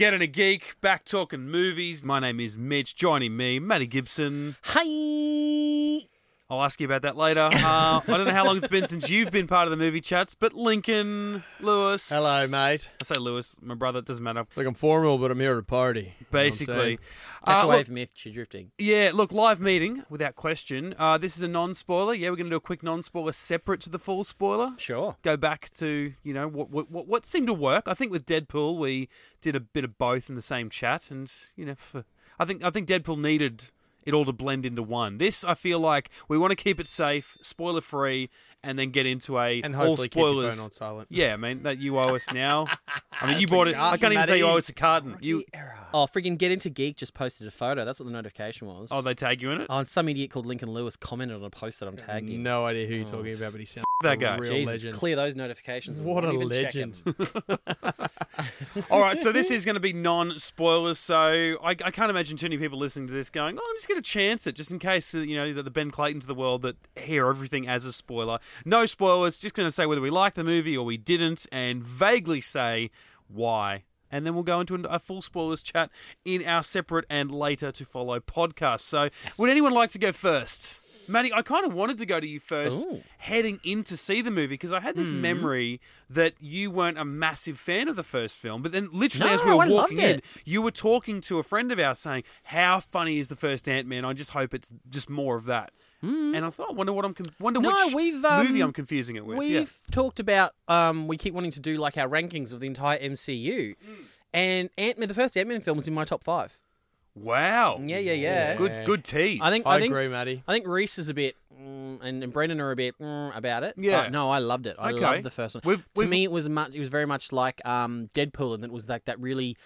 Get Into Geek, back talking movies. My name is Mitch. Joining me, Matty Gibson. Hi. I'll ask you about that later. Uh, I don't know how long it's been since you've been part of the movie chats, but Lincoln, Lewis. Hello, mate. I say Lewis, my brother, it doesn't matter. Look, I'm formal, but I'm here to party. You know what I'm Basically. saying? Catch Uh, away look, from me if you're drifting. yeah, look, live meeting, without question. Uh, this is a non spoiler. Yeah, we're going to do a quick non spoiler separate to the full spoiler. Sure. go back to you know what, what what what seemed to work. I think with Deadpool we did a bit of both in the same chat, and you know, for, I think I think Deadpool needed it all to blend into one. This I feel like we want to keep it safe, spoiler free, and then get into a And all hopefully keep your spoilers. phone on silent. yeah, I mean that you owe us now. I mean you It's bought it. I can't even say you owe us a carton. You Oh, friggin' Get Into Geek just posted a photo. That's what the notification was. oh they tag you in it. Oh, and some idiot called Lincoln Lewis commented on a post that I'm tagged in. No idea who you're oh. talking about, but he sounds That guy. a real Jesus, legend. clear those notifications. What a legend. All right, so this is going to be non spoilers. So I, I can't imagine too many people listening to this going, "Oh, I'm just going to chance it, just in case you know that the Ben Claytons of the world that hear everything as a spoiler." No spoilers. Just going to say whether we like the movie or we didn't, and vaguely say why. And then we'll go into a full spoilers chat in our separate and later to follow podcast. So, would anyone like to go first? Matty, I kind of wanted to go to you first Ooh. heading in to see the movie because I had this memory that you weren't a massive fan of the first film, but then literally as we No, were I walking in, you were talking to a friend of ours saying, How funny is the first Ant Man? I just hope it's just more of that. And I thought, I wonder what I'm con- wonder No, which we've, um, movie I'm confusing it with. We've Yeah. talked about um, we keep wanting to do like our rankings of the entire MCU, and Ant Man, the first Ant Man film, was in my top five. Wow. Yeah, yeah, yeah. Good good tease. I think I, I think agree, Matty. I think Reese is a bit, mm, and, and Brendan are a bit mm, about it. Yeah. But no, I loved it. I Okay. loved the first one. We've- to we've- me, it was much. It was very much like um, Deadpool, and it was like that really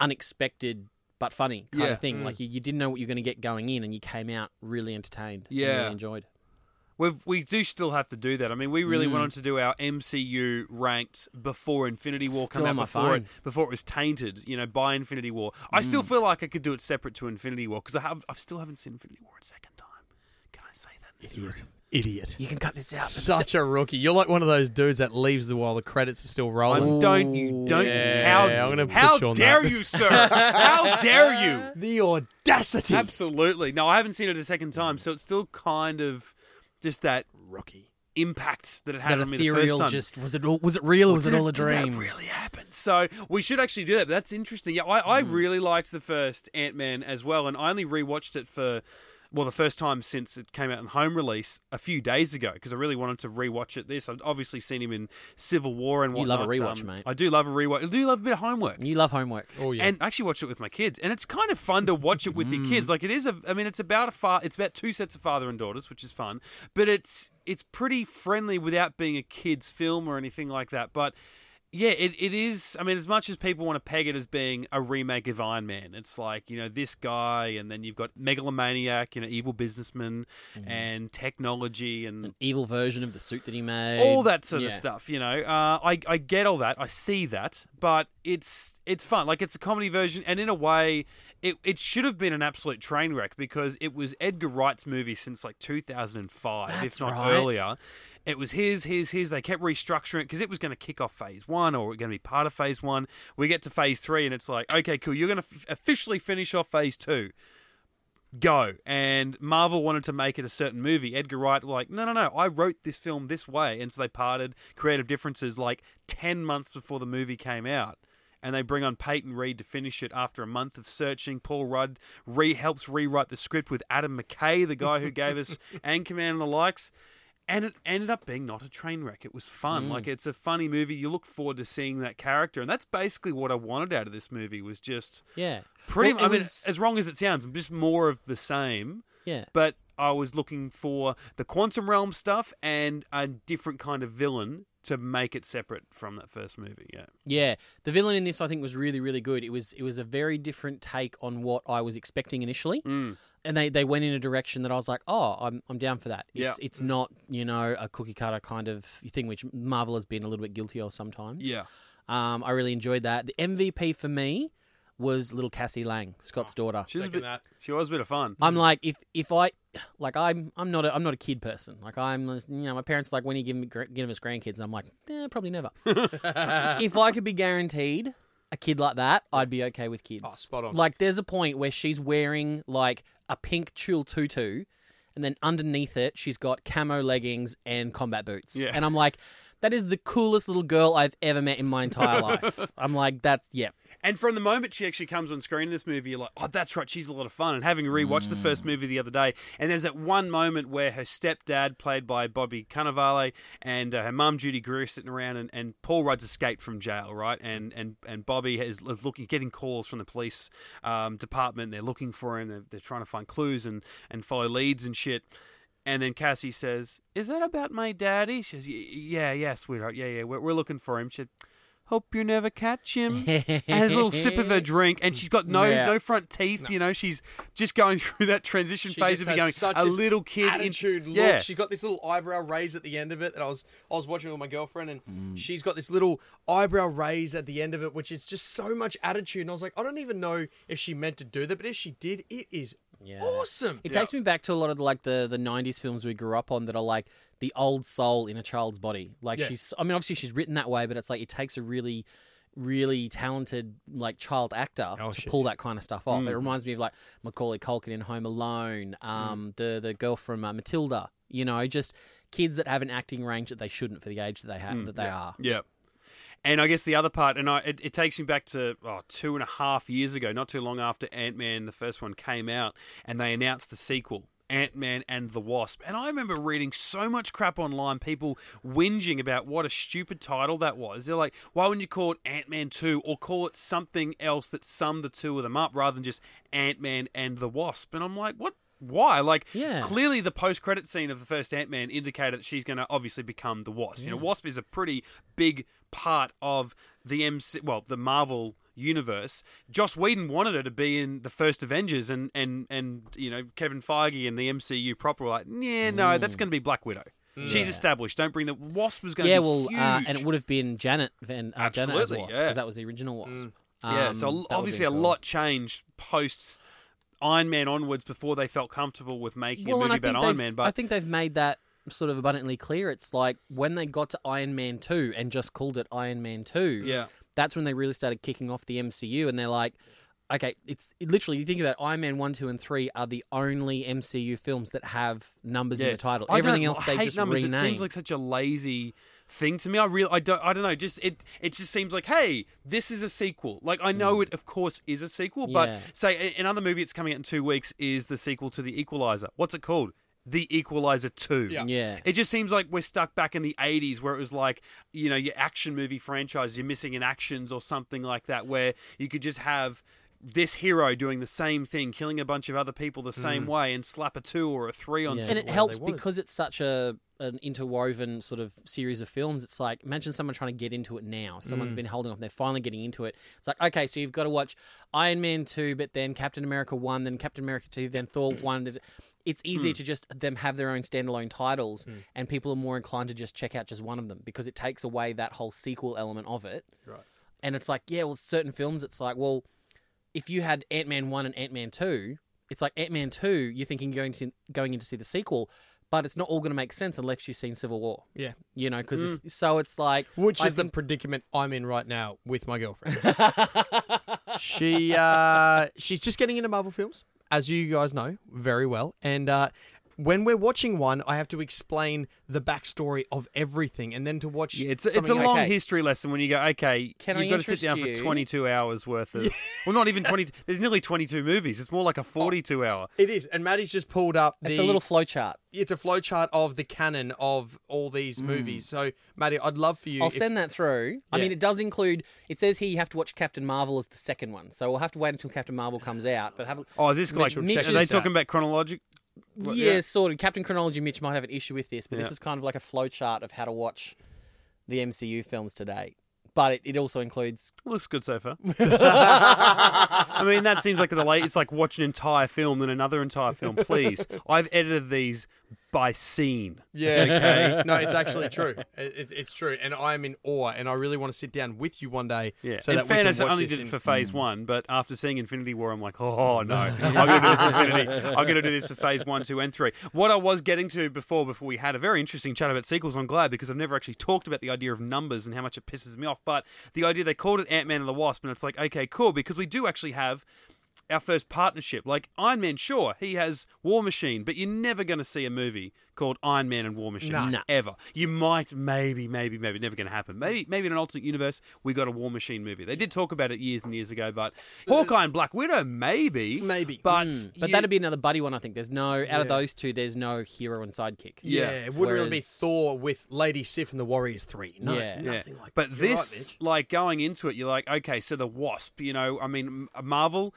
unexpected but funny kind Yeah. of thing. Like you, you didn't know what you were going to get going in, and you came out really entertained. and Yeah. really enjoyed. We've, we do still have to do that. I mean, we really Mm. wanted to do our MCU ranked before Infinity War Still came out, before it, before it was tainted, you know, by Infinity War. I still Mm. feel like I could do it separate to Infinity War because I have, I still haven't seen Infinity War a second time. Can I say that? Idiot. Idiot. You can cut this out. Such a rookie. You're like one of those dudes that leaves the while the credits are still rolling. I'm, don't you don't Yeah, how I'm gonna put how you on dare that. you, sir? how dare you? the audacity. Absolutely. No, I haven't seen it a second time, so it's still kind of just that Rookie. impact that it had That on me the first time. Just was it? All, was it real or was it all a Did that dream? really happened. So we should actually do that. But that's interesting. Yeah, I, I Hmm. really liked the first Ant Man as well, and I only rewatched it for well the first time since it came out in home release a few days ago because I really wanted to rewatch it. This I've obviously seen him in Civil War and You love a rewatch, Um, mate. I do love a rewatch. I do love a bit of homework. You love homework. Oh yeah. And I actually watch it with my kids, and it's kind of fun to watch it with your Mm. kids. Like it is a, I mean, it's about a fa- it's about two sets of father and daughters, which is fun. But it's it's pretty friendly without being a kids' film or anything like that. But yeah, it, it is. I mean, as much as people want to peg it as being a remake of Iron Man, it's like you know this guy, and then you've got megalomaniac, you know, evil businessman, Mm-hmm. and technology, and An Evil version of the suit that he made. all that sort of stuff. You know, uh, I I get all that, I see that, but it's it's fun. Like it's a comedy version, and in a way, it it should have been an absolute train wreck because it was Edgar Wright's movie since like 2005, if not right. earlier. It was his, his, his. They kept restructuring it because it was going to kick off phase one or going to be part of phase one. We get to phase three, and it's like, okay, cool. You're going to f- officially finish off phase two go. And Marvel wanted to make it a certain movie. Edgar Wright like, no, no, no, I wrote this film this way. And so they parted creative differences like 10 months before the movie came out. And they bring on Peyton Reed to finish it after a month of searching. Paul Rudd re- helps rewrite the script with Adam McKay, the guy who gave us Anchorman and the likes. And it ended up being not a train wreck. It was fun. Like it's a funny movie. You look forward to seeing that character, and that's basically what I wanted out of this movie. Was just Yeah. pretty. Well, I mean, was- as wrong as it sounds, just more of the same. Yeah. But I was looking for the quantum realm stuff and a different kind of villain to make it separate from that first movie. Yeah. Yeah, the villain in this I think was really really good. It was it was a very different take on what I was expecting initially, Mm. And they, they went in a direction that I was like, oh, I'm I'm down for that. It's Yeah. it's not you know a cookie cutter kind of thing which Marvel has been a little bit guilty of sometimes. Yeah. um, I really enjoyed that. The MVP for me was little Cassie Lang, Scott's daughter. She was, a bit, that. she was a bit of fun. I'm like if if I like I'm I'm not a, I'm not a kid person. Like I'm you know my parents like when you give me gra- give us grandkids. I'm like eh, probably never. if I could be guaranteed a kid like that, I'd be okay with kids. Oh, spot on. Like, there's a point where she's wearing like a pink tulle tutu, and then underneath it, she's got camo leggings and combat boots. Yeah. And I'm like, that is the coolest little girl I've ever met in my entire life. I'm like, that's yeah. And from the moment she actually comes on screen in this movie, you're like, oh, that's right, she's a lot of fun. And having rewatched the first movie the other day, and there's that one moment where her stepdad, played by Bobby Cannavale, and uh, her mum, Judy Greer, sitting around, and, and Paul Rudd's escaped from jail, right? And and, and Bobby is, is looking, getting calls from the police um, department. They're looking for him. They're, they're trying to find clues and, and follow leads and shit. And then Cassie says, "Is that about my daddy?" She says, "Y- "Yeah, yeah, sweetheart. Yeah, yeah. We're, we're looking for him." She said, "Hope you never catch him." and has a little sip of her drink, and she's got no Yeah. no front teeth. You know, she's just going through that transition She phase of being such a little kid. in- attitude look. Yeah, She's got this little eyebrow raise at the end of it. And I was I was watching with my girlfriend, and Mm. she's got this little eyebrow raise at the end of it, which is just so much attitude. And I was like, I don't even know if she meant to do that, but if she did, it is awesome. It takes me back to a lot of the, like the the '90s films we grew up on that are like the old soul in a child's body. Like Yeah. she's, I mean, obviously she's written that way, but it's like it takes a really, really talented like child actor Oh, to shit, pull that kind of stuff off. Mm. It reminds me of like Macaulay Culkin in Home Alone, um, the the girl from uh, Matilda. You know, just kids that have an acting range that they shouldn't for the age that they have that they are. yeah. And I guess the other part, and I, it, it takes me back to oh, two and a half years ago, not too long after Ant Man, the first one, came out, and they announced the sequel. Ant Man and the Wasp. And I remember reading so much crap online, people whinging about what a stupid title that was. They're like, why wouldn't you call it Ant Man 2 or call it something else that summed the two of them up rather than just Ant Man and the Wasp? And I'm like, what? Why? Like, Yeah. clearly the post-credit scene of the first Ant-Man indicated that she's going to obviously become the Wasp. You know, Wasp is a pretty big part of the MC, well, the Marvel universe. Joss Whedon wanted her to be in the first Avengers, and and and you know Kevin Feige and the MCU proper were like, yeah, no, that's going to be Black Widow. She's established. Don't bring the Wasp was going to Yeah, be well, huge. uh, and it would have been Janet Van uh, Janet as Absolutely, Wasp yeah. because that was the original Wasp. yeah, Um, so obviously a cool. lot changed post Iron Man onwards before they felt comfortable with making a movie I about Iron they've- Man. I think they've made that sort of abundantly clear. It's like when they got to Iron Man 2 and just called it Iron Man 2, yeah. That's when they really started kicking off the MCU and they're like, okay, it's it literally, you think about Iron Man 1, 2, and 3 are the only MCU films that have numbers in the title. I Everything else I they just numbers. renamed. It seems like such a lazy thing to me. I really, I don't, I don't know. Just it, it just seems like, hey, this is a sequel. Like I know hmm. it, of course, is a sequel, but. Yeah. say another movie that's coming out in two weeks is the sequel to The Equalizer. What's it called? The Equalizer Two. Yeah. yeah. It just seems like we're stuck back in the 80s where it was like, you know, your action movie franchise, you're missing in actions or something like that, where you could just have this hero doing the same thing, killing a bunch of other people the same way, and slap a two or a three on Yeah. top. And it helps because it's such a an interwoven sort of series of films. It's like imagine someone trying to get into it now. Someone's Mm. been holding off, and they're finally getting into it. It's like okay, so you've got to watch Iron Man two, but then Captain America one, then Captain America two, then Thor one. It's easier Hmm. to just them have their own standalone titles, and people are more inclined to just check out just one of them because it takes away that whole sequel element of it. Right. And it's like, yeah, well, certain films, it's like, well, if you had Ant Man one and Ant Man two, it's like Ant Man two, you're thinking going to going in to see the sequel, but it's not all going to make sense unless you've seen Civil War. Yeah. You know, because so it's like Which I is the predicament I'm in right now with my girlfriend. she uh, she's just getting into Marvel films, as you guys know very well, and uh, when we're watching one, I have to explain the backstory of everything, and then to watch. Yeah, it's it's a something long okay. history lesson when you go, okay, Can you've I got to sit down interest for 22 hours worth of. Well, not even 20. There's nearly 22 movies. It's more like a 42 hour. It is, and Maddie's just pulled up the. it's a little flowchart. It's a flowchart of the canon of all these movies. So, Maddie, I'd love for you. Mm. I'll if- send that through. I Yeah. mean, it does include. It says here you have to watch Captain Marvel as the second one, so we'll have to wait until Captain Marvel comes out. But have a, Oh, is this like. will check Are they this talking about chronologic? What- yeah, yeah. sort of. Captain Chronology Mitch might have an issue with this, but Yeah. this is kind of like a flowchart of how to watch the MCU films today. But it, it also includes Looks good so far. I mean, that seems like the late. It's like watch an entire film then another entire film. Please, I've edited these by scene. Yeah, okay. no, it's actually true. It, it's it's true, and I'm in awe, and I really want to sit down with you one day. Yeah. So in that fairness, I only did it in- for Phase mm. One, but after seeing Infinity War, I'm like, oh no, I'm gonna do this Infinity. I'm gonna do this for Phase One, Two, and Three. What I was getting to before, before we had a very interesting chat about sequels, I'm glad because I've never actually talked about the idea of numbers and how much it pisses me off. But the idea they called it Ant Man and the Wasp, and it's like, okay, cool, because we do actually have our first partnership. Like Iron Man, sure, he has War Machine, but you're never going to see a movie called Iron Man and War Machine No. No. ever. You might, maybe, maybe, maybe, never going to happen. Maybe, maybe in an alternate universe, we got a War Machine movie. They did talk about it years and years ago, but Hawkeye and Black Widow, maybe, Maybe. but Mm. But you- that'd be another buddy one. I think there's no out Yeah. of those two. There's no hero and sidekick. Yeah, Yeah. it wouldn't really be Thor with Lady Sif and the Warriors Three. No, Yeah. Yeah. like but that. You're right, this, Mitch. like going into it, you're like, okay, so the Wasp, you know, I mean, Marvel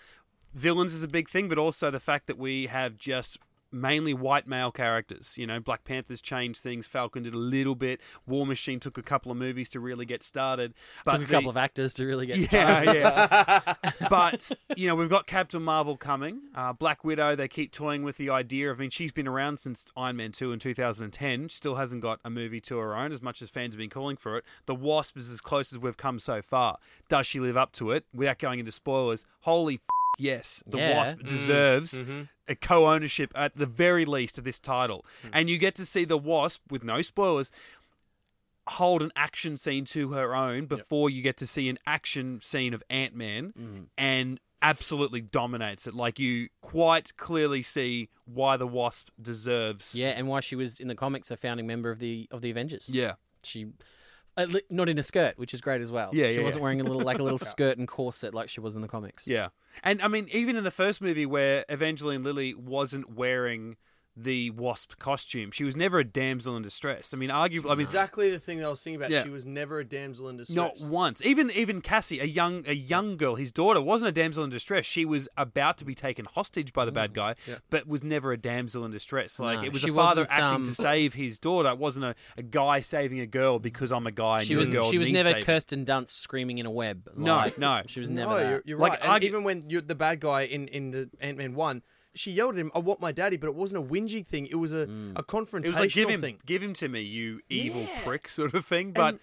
villains is a big thing, but also the fact that we have just mainly white male characters. You know, Black Panther's changed things. Falcon did a little bit. War Machine took a couple of movies to really get started. But Took a the- couple of actors to really get. yeah, yeah. but you know, we've got Captain Marvel coming. Uh, Black Widow. They keep toying with the idea. of I mean, she's been around since Iron Man two in 2010. Still hasn't got a movie to her own, as much as fans have been calling for it. The Wasp is as close as we've come so far. Does she live up to it? Without going into spoilers, holy f- yes, the Yeah. Wasp mm. deserves mm-hmm. a co-ownership at the very least of this title, mm. and you get to see the Wasp with no spoilers hold an action scene to her own before you get to see an action scene of Ant Man mm. and absolutely dominates it. Like you quite clearly see why the Wasp deserves. Yeah, and why she was in the comics a founding member of the of the Avengers. Yeah. she. Not in a skirt, which is great as well. Yeah, she yeah, wasn't yeah. wearing a little like a little skirt and corset like she was in the comics. Yeah. And I mean, even in the first movie where Evangeline Lilly wasn't wearing the Wasp costume, she was never a damsel in distress. I mean, arguably, I mean, exactly the thing that I was thinking about. Yeah. She was never a damsel in distress. Not once. Even even Cassie, a young a young girl, his daughter, wasn't a damsel in distress. She was about to be taken hostage by the bad guy, but was never a damsel in distress. Like No, it was she a father acting um, to save his daughter. It wasn't a, a guy saving a girl because I'm a guy She you're was a girl. she was never saving. Kirsten Dunst screaming in a web. No, like, no. she was never no, that. you're, you're Like, right. And argu- even when you're the bad guy in in the Ant Man one, she yelled at him, "I want my daddy," but it wasn't a whingy thing. It was a mm. a confrontational It was like give him thing. give him to me, you evil Yeah. prick, sort of thing. But And-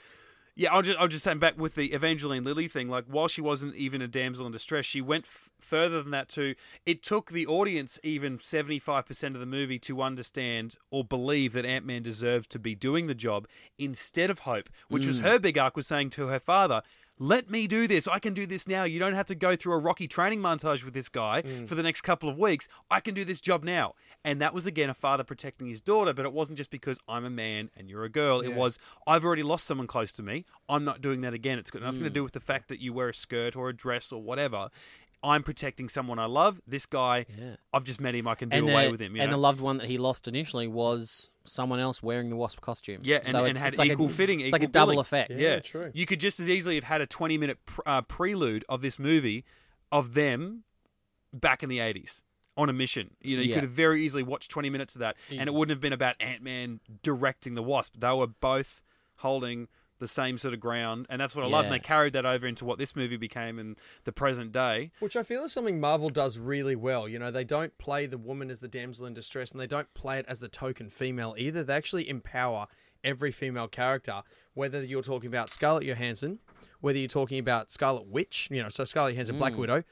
yeah, I'll just I'll just say back with the Evangeline Lilly thing. Like while she wasn't even a damsel in distress, she went f- further than that too. It took the audience even seventy five percent of the movie to understand or believe that Ant Man deserved to be doing the job instead of Hope, which was mm. her big arc was saying to her father. Let me do this. I can do this now. You don't have to go through a rocky training montage with this guy mm. for the next couple of weeks. I can do this job now. And that was again a father protecting his daughter, but it wasn't just because I'm a man and you're a girl. It was I've already lost someone close to me. I'm not doing that again. It's got nothing to mm. do with the fact that you wear a skirt or a dress or whatever. I'm protecting someone I love. This guy, Yeah. I've just met him. I can do and away the, with him. You and know? the loved one that he lost initially was someone else wearing the wasp costume. Yeah, and- so and it's, had it's like equal a, fitting, It's like a double billing. effect. Yeah. Yeah, true. You could just as easily have had a 20 minute pr- uh, prelude of this movie of them back in the 80s on a mission. You know, you Yeah. could have very easily watched 20 minutes of that, and it wouldn't have been about Ant Man directing the Wasp. They were both holding the same sort of ground, and that's what I love. And they carried that over into what this movie became in the present day. Which I feel is something Marvel does really well. You know, they don't play the woman as the damsel in distress and they don't play it as the token female either. They actually empower every female character, whether you're talking about Scarlett Johansson, whether you're talking about Scarlet Witch, you know, so Scarlett Johansson, Black Widow,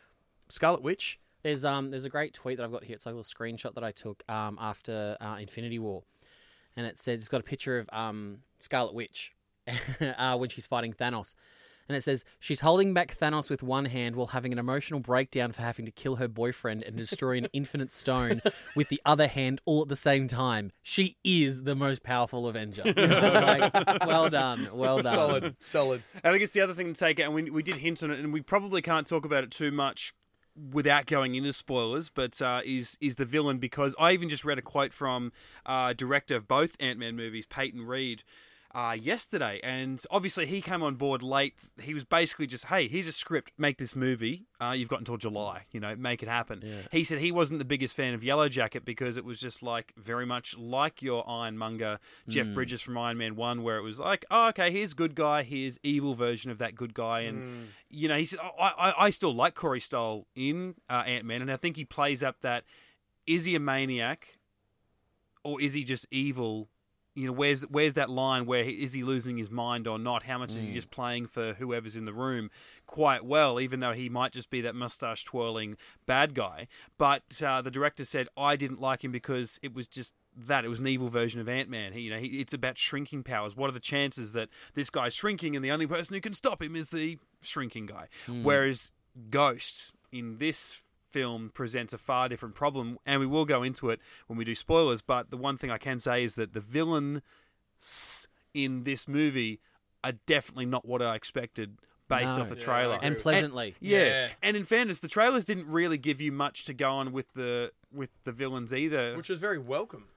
Scarlet Witch. There's um there's a great tweet that I've got here. It's like a little screenshot that I took um after uh, Infinity War, and it says it's got a picture of um Scarlet Witch uh, when she's fighting Thanos, and it says she's holding back Thanos with one hand while having an emotional breakdown for having to kill her boyfriend and destroy an infinite stone with the other hand all at the same time. She is the most powerful Avenger. Like, well done, well done. Solid, solid. And I guess the other thing to take out, and we, we did hint on it, and we probably can't talk about it too much without going into spoilers, but uh, is is the villain because I even just read a quote from uh, director of both Ant Man movies, Peyton Reed. Uh, yesterday, and obviously he came on board late. He was basically just, "Hey, here's a script. Make this movie. Uh, you've got until July. You know, make it happen." He said he wasn't the biggest fan of Yellow Jacket because it was just like very much like your Ironmonger Jeff Bridges from Iron Man One, where it was like, "Oh, okay, here's good guy, here's evil version of that good guy," and you know, he said, I, I, I still like Corey Stoll in uh, Ant Man, and I think he plays up that is he a maniac or is he just evil? You know, where's where's that line? Where he, is he losing his mind or not? How much is he Mm. just playing for whoever's in the room quite well, even though he might just be that mustache twirling bad guy? But uh, the director said I didn't like him because it was just that it was an evil version of Ant Man. You know, he, it's about shrinking powers. What are the chances that this guy's shrinking and the only person who can stop him is the shrinking guy? Whereas Ghost in this film presents a far different problem, and we will go into it when we do spoilers. But the one thing I can say is that the villains in this movie are definitely not what I expected based No. off the Yeah, trailer. agree and with pleasantly. Yeah. Yeah. and in fairness, the trailers didn't really give you much to go on with the with the villains either. Which was very welcome.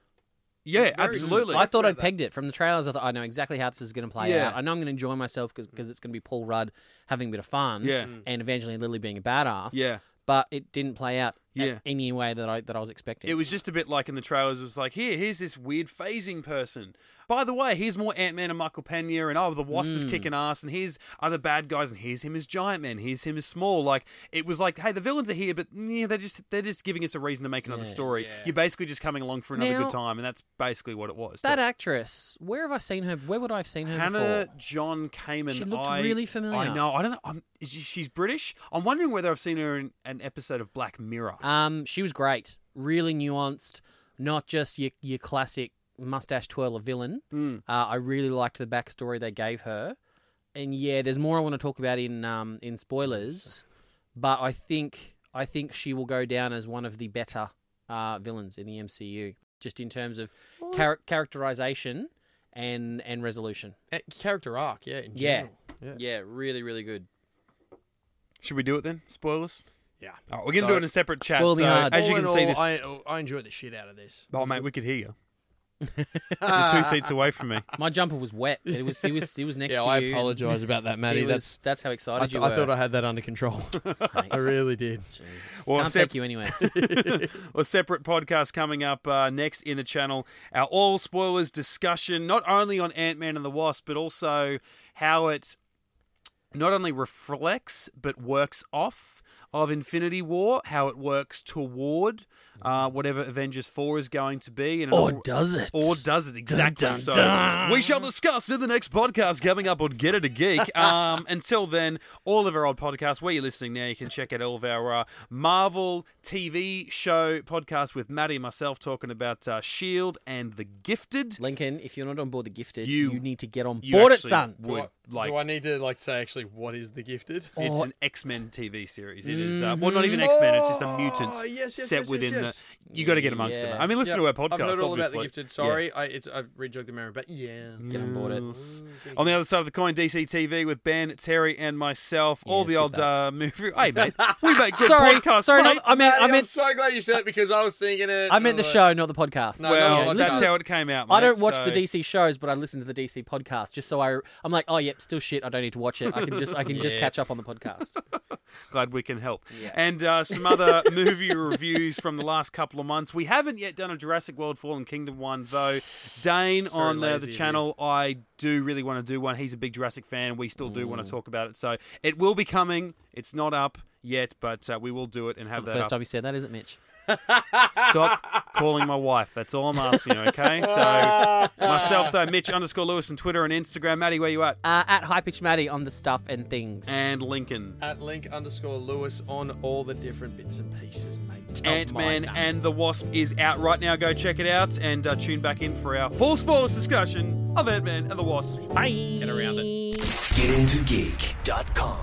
yeah, very absolutely. I thought I'd pegged it from the trailers. I thought I know exactly how this is going to play Yeah. out. I know I'm going to enjoy myself because it's going to be Paul Rudd having a bit of fun. Yeah. and Evangeline Lilly being a badass. yeah, but it didn't play out Yeah. any way that I that I was expecting. it was just a bit like in the trailers. It was like, here, here's this weird phasing person. By the way, here's more Ant Man and Michael Pena, and oh, the Wasp is kicking ass, and here's other bad guys, and here's him as Giant Man, here's him as Small. Like it was like, hey, the villains are here, but yeah, they're just they're just giving us a reason to make another Yeah. story. Yeah. You're basically just coming along for another Now- good time, and that's basically what it was. that actress. Where have I seen her? Where would I have seen her Hannah before? John Kamen. She looked I- really familiar. I know. I don't know. I'm, she's British. I'm wondering whether I've seen her in an episode of Black Mirror. Um, she was great. Really nuanced. Not just your your classic mustache twirler villain. Mm. Uh, I really liked the backstory they gave her. And yeah, there's more I want to talk about in um in spoilers, but I think I think she will go down as one of the better uh, villains in the MCU, just in terms of char- characterization and and resolution. Eh, Character arc, yeah. In Yeah. general. Yeah. Yeah, really, really good. Should we do it then? Spoilers. Yeah. Oh, we're gonna So- do it in a separate chat. Spoil me so hard. as you can in see, all, this. I, I enjoyed the shit out of this. Oh mate, we could hear you. You're two seats away from me. My jumper was wet. It was it was it was next yeah, to I you. and apologise about that, it Matty. was- That's that's how I, excited th- you were. I thought I had that under control. I really did. Jesus. Well, Can't sep- take you anywhere. a separate podcast coming up uh, next in the channel. Our all spoilers discussion, not only on Ant Man and the Wasp, but also how it not only reflects but works off of Infinity War, how it works toward uh, whatever Avengers 4 is going to be. And it all- does it? Or does it exactly? dun, so dun. we shall discuss in the next podcast coming up on Get Into Geek. Um, until then, all of our old podcasts where you're listening now, you can check out all of our uh, Marvel TV show podcast with Maddie and myself talking about uh, Shield and The Gifted. Lincoln, if you're not on board the gifted, You- you, need to get on board it, actually son. Do I, like do I need to like say actually what is the gifted? it's Oh. an X Men TV series. It is uh, well, not even X Men. It's just a Oh, mutant yes, yes, set yes, yes, within yes. the. You got to get amongst Yeah. them. I mean, listen Yep. to our podcast. I've heard all about the obviously. gifted. Sorry, I it's I've rejogged the memory, but yeah. Get on board it. Yes. On the other side of the coin, DC TV with Ben, Terry, and myself. all Yeah, the skip old that. uh, movie. Hey, mate, we make good Sorry, podcasts. sorry. mate. Not, I meant, I I'm meant, so glad you said it because I was thinking it. I meant the show, not the podcast. No, well, no, that's podcast. how it came out. I don't watch so- the DC shows, but I listen to the DC podcast just so I. I'm like, oh, yep, still shit. I don't need to watch it. I can just, I can just Yeah. catch up on the podcast. Glad we can help. Yeah. And uh, some other movie reviews from the last couple of months. We haven't yet done a Jurassic World Fallen Kingdom one, though. Dane on uh, lazy the of you. channel, I do really want to do one. He's a big Jurassic fan. We still do Mm. want to talk about it. So it will be coming. It's not up yet, but uh, we will do it and have the that first up. time you said that, is it, Mitch? Stop calling my wife. That's all I'm asking okay? So myself, though, Mitch underscore Lewis on Twitter and Instagram. Maddie, where you at? Uh, at High Pitch Maddie on the stuff and things. And Lincoln. At link underscore Lewis on all the different bits and pieces, mate. Don't Ant Man and the Wasp is out right now. Go check it out and uh, tune back in for our full spoilers discussion of Ant Man and the Wasp. Bye. Get around it. GetIntoGeek.com.